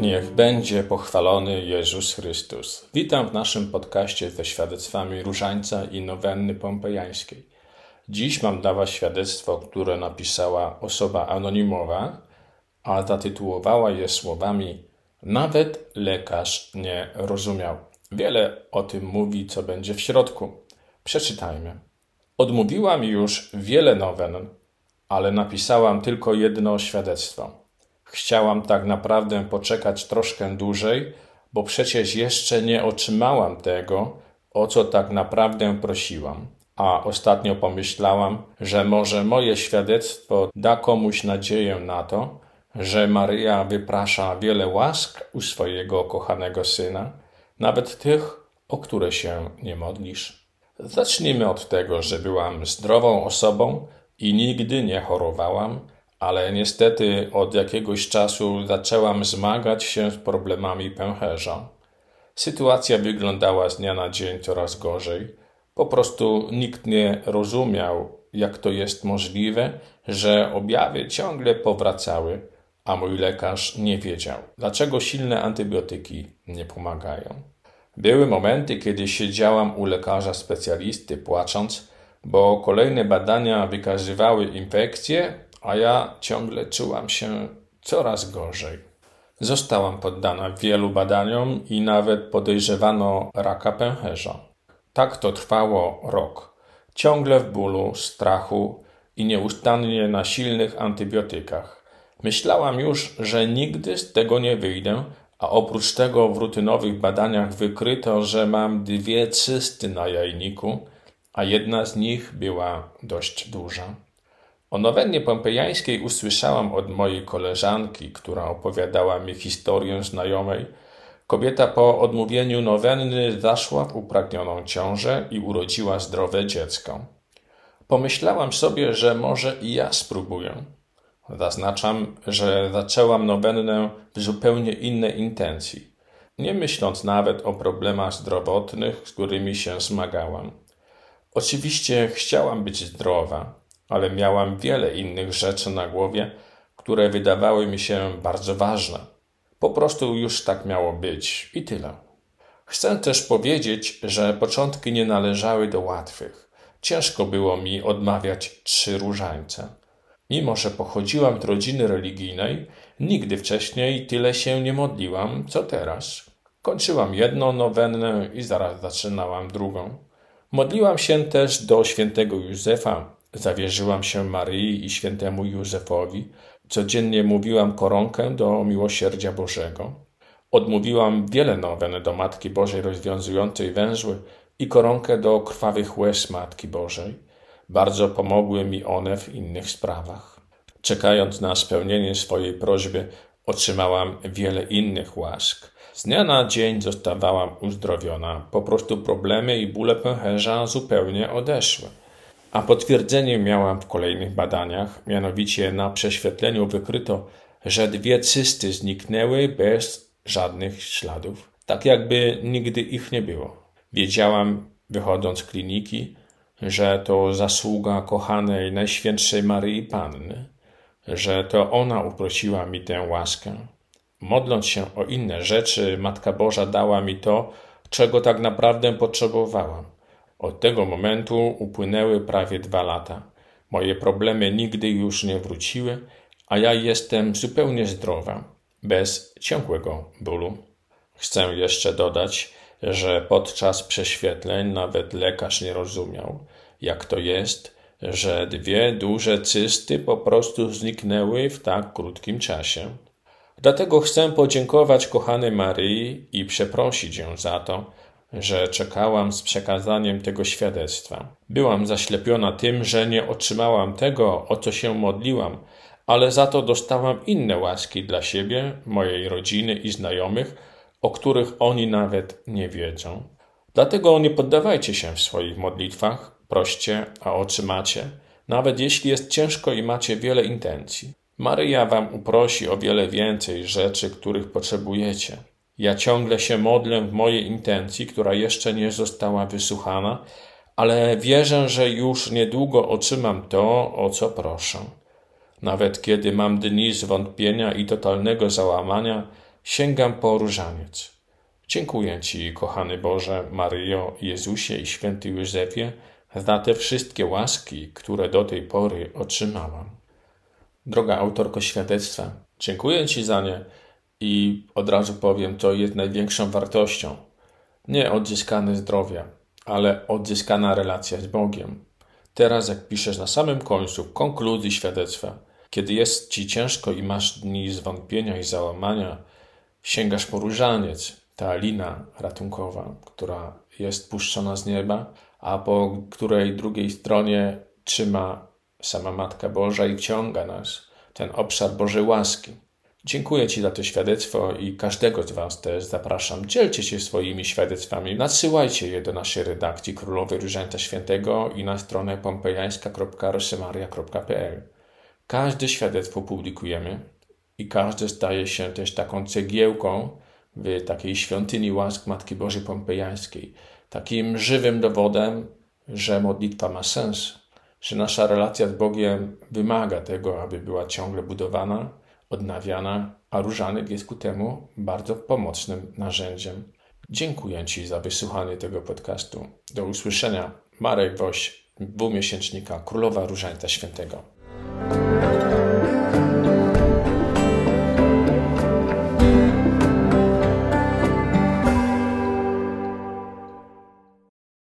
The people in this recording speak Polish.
Niech będzie pochwalony Jezus Chrystus. Witam w naszym podcaście ze świadectwami Różańca i Nowenny Pompejańskiej. Dziś mam dla Was świadectwo, które napisała osoba anonimowa, a zatytułowała je słowami Nawet lekarz nie rozumiał. Wiele o tym mówi, co będzie w środku. Przeczytajmy. Odmówiłam już wiele nowen, ale napisałam tylko jedno świadectwo. Chciałam tak naprawdę poczekać troszkę dłużej, bo przecież jeszcze nie otrzymałam tego, o co tak naprawdę prosiłam. A ostatnio pomyślałam, że może moje świadectwo da komuś nadzieję na to, że Maryja wyprasza wiele łask u swojego kochanego syna, nawet tych, o które się nie modlisz. Zacznijmy od tego, że byłam zdrową osobą i nigdy nie chorowałam, ale niestety od jakiegoś czasu zaczęłam zmagać się z problemami pęcherza. Sytuacja wyglądała z dnia na dzień coraz gorzej. Po prostu nikt nie rozumiał, jak to jest możliwe, że objawy ciągle powracały, a mój lekarz nie wiedział, dlaczego silne antybiotyki nie pomagają. Były momenty, kiedy siedziałam u lekarza specjalisty płacząc, bo kolejne badania wykazywały infekcje, a ja ciągle czułam się coraz gorzej. Zostałam poddana wielu badaniom i nawet podejrzewano raka pęcherza. Tak to trwało rok. Ciągle w bólu, strachu i nieustannie na silnych antybiotykach. Myślałam już, że nigdy z tego nie wyjdę, a oprócz tego w rutynowych badaniach wykryto, że mam dwie cysty na jajniku, a jedna z nich była dość duża. O nowennie pompejańskiej usłyszałam od mojej koleżanki, która opowiadała mi historię znajomej. Kobieta po odmówieniu nowenny zaszła w upragnioną ciążę i urodziła zdrowe dziecko. Pomyślałam sobie, że może i ja spróbuję. Zaznaczam, że zaczęłam nowennę w zupełnie innej intencji, nie myśląc nawet o problemach zdrowotnych, z którymi się zmagałam. Oczywiście chciałam być zdrowa, ale miałam wiele innych rzeczy na głowie, które wydawały mi się bardzo ważne. Po prostu już tak miało być i tyle. Chcę też powiedzieć, że początki nie należały do łatwych. Ciężko było mi odmawiać trzy różańce. Mimo, że pochodziłam z rodziny religijnej, nigdy wcześniej tyle się nie modliłam, co teraz. Kończyłam jedną nowennę i zaraz zaczynałam drugą. Modliłam się też do świętego Józefa, zawierzyłam się Maryi i świętemu Józefowi, codziennie mówiłam koronkę do miłosierdzia Bożego. Odmówiłam wiele nowen do Matki Bożej rozwiązującej węzły i koronkę do krwawych łez Matki Bożej. Bardzo pomogły mi one w innych sprawach. Czekając na spełnienie swojej prośby, otrzymałam wiele innych łask. Z dnia na dzień zostawałam uzdrowiona. Po prostu problemy i bóle pęcherza zupełnie odeszły. A potwierdzenie miałam w kolejnych badaniach, mianowicie na prześwietleniu wykryto, że dwie cysty zniknęły bez żadnych śladów, tak jakby nigdy ich nie było. Wiedziałam, wychodząc z kliniki, że to zasługa kochanej Najświętszej Maryi Panny, że to ona uprosiła mi tę łaskę. Modląc się o inne rzeczy, Matka Boża dała mi to, czego tak naprawdę potrzebowałam. Od tego momentu upłynęły prawie dwa lata. Moje problemy nigdy już nie wróciły, a ja jestem zupełnie zdrowa, bez ciągłego bólu. Chcę jeszcze dodać, że podczas prześwietleń nawet lekarz nie rozumiał, jak to jest, że dwie duże cysty po prostu zniknęły w tak krótkim czasie. Dlatego chcę podziękować kochanej Maryi i przeprosić ją za to, że czekałam z przekazaniem tego świadectwa. Byłam zaślepiona tym, że nie otrzymałam tego, o co się modliłam, ale za to dostałam inne łaski dla siebie, mojej rodziny i znajomych, o których oni nawet nie wiedzą. Dlatego nie poddawajcie się w swoich modlitwach, proście, a otrzymacie, nawet jeśli jest ciężko i macie wiele intencji. Maryja wam uprosi o wiele więcej rzeczy, których potrzebujecie. Ja ciągle się modlę w mojej intencji, która jeszcze nie została wysłuchana, ale wierzę, że już niedługo otrzymam to, o co proszę. Nawet kiedy mam dni zwątpienia i totalnego załamania, sięgam po różaniec. Dziękuję Ci, kochany Boże, Maryjo, Jezusie i święty Józefie, za te wszystkie łaski, które do tej pory otrzymałam. Droga autorko świadectwa, dziękuję Ci za nie i od razu powiem, to jest największą wartością. Nie odzyskane zdrowia, ale odzyskana relacja z Bogiem. Teraz, jak piszesz na samym końcu, konkluzji świadectwa, kiedy jest ci ciężko i masz dni zwątpienia i załamania, sięgasz po różaniec, ta lina ratunkowa, która jest puszczona z nieba, a po której drugiej stronie trzyma sama Matka Boża i ciąga nas, ten obszar Bożej łaski. Dziękuję Ci za to świadectwo i każdego z Was też zapraszam. Dzielcie się swoimi świadectwami. Nadsyłajcie je do naszej redakcji Królowej Różańca Świętego i na stronę pompejańska.rosemaria.pl. Każde świadectwo publikujemy i każde staje się też taką cegiełką w takiej świątyni łask Matki Bożej Pompejańskiej. Takim żywym dowodem, że modlitwa ma sens, że nasza relacja z Bogiem wymaga tego, aby była ciągle budowana, odnawiana, a różanek jest ku temu bardzo pomocnym narzędziem. Dziękuję Ci za wysłuchanie tego podcastu. Do usłyszenia. Marek Woś, dwumiesięcznika Królowa Różańca Świętego.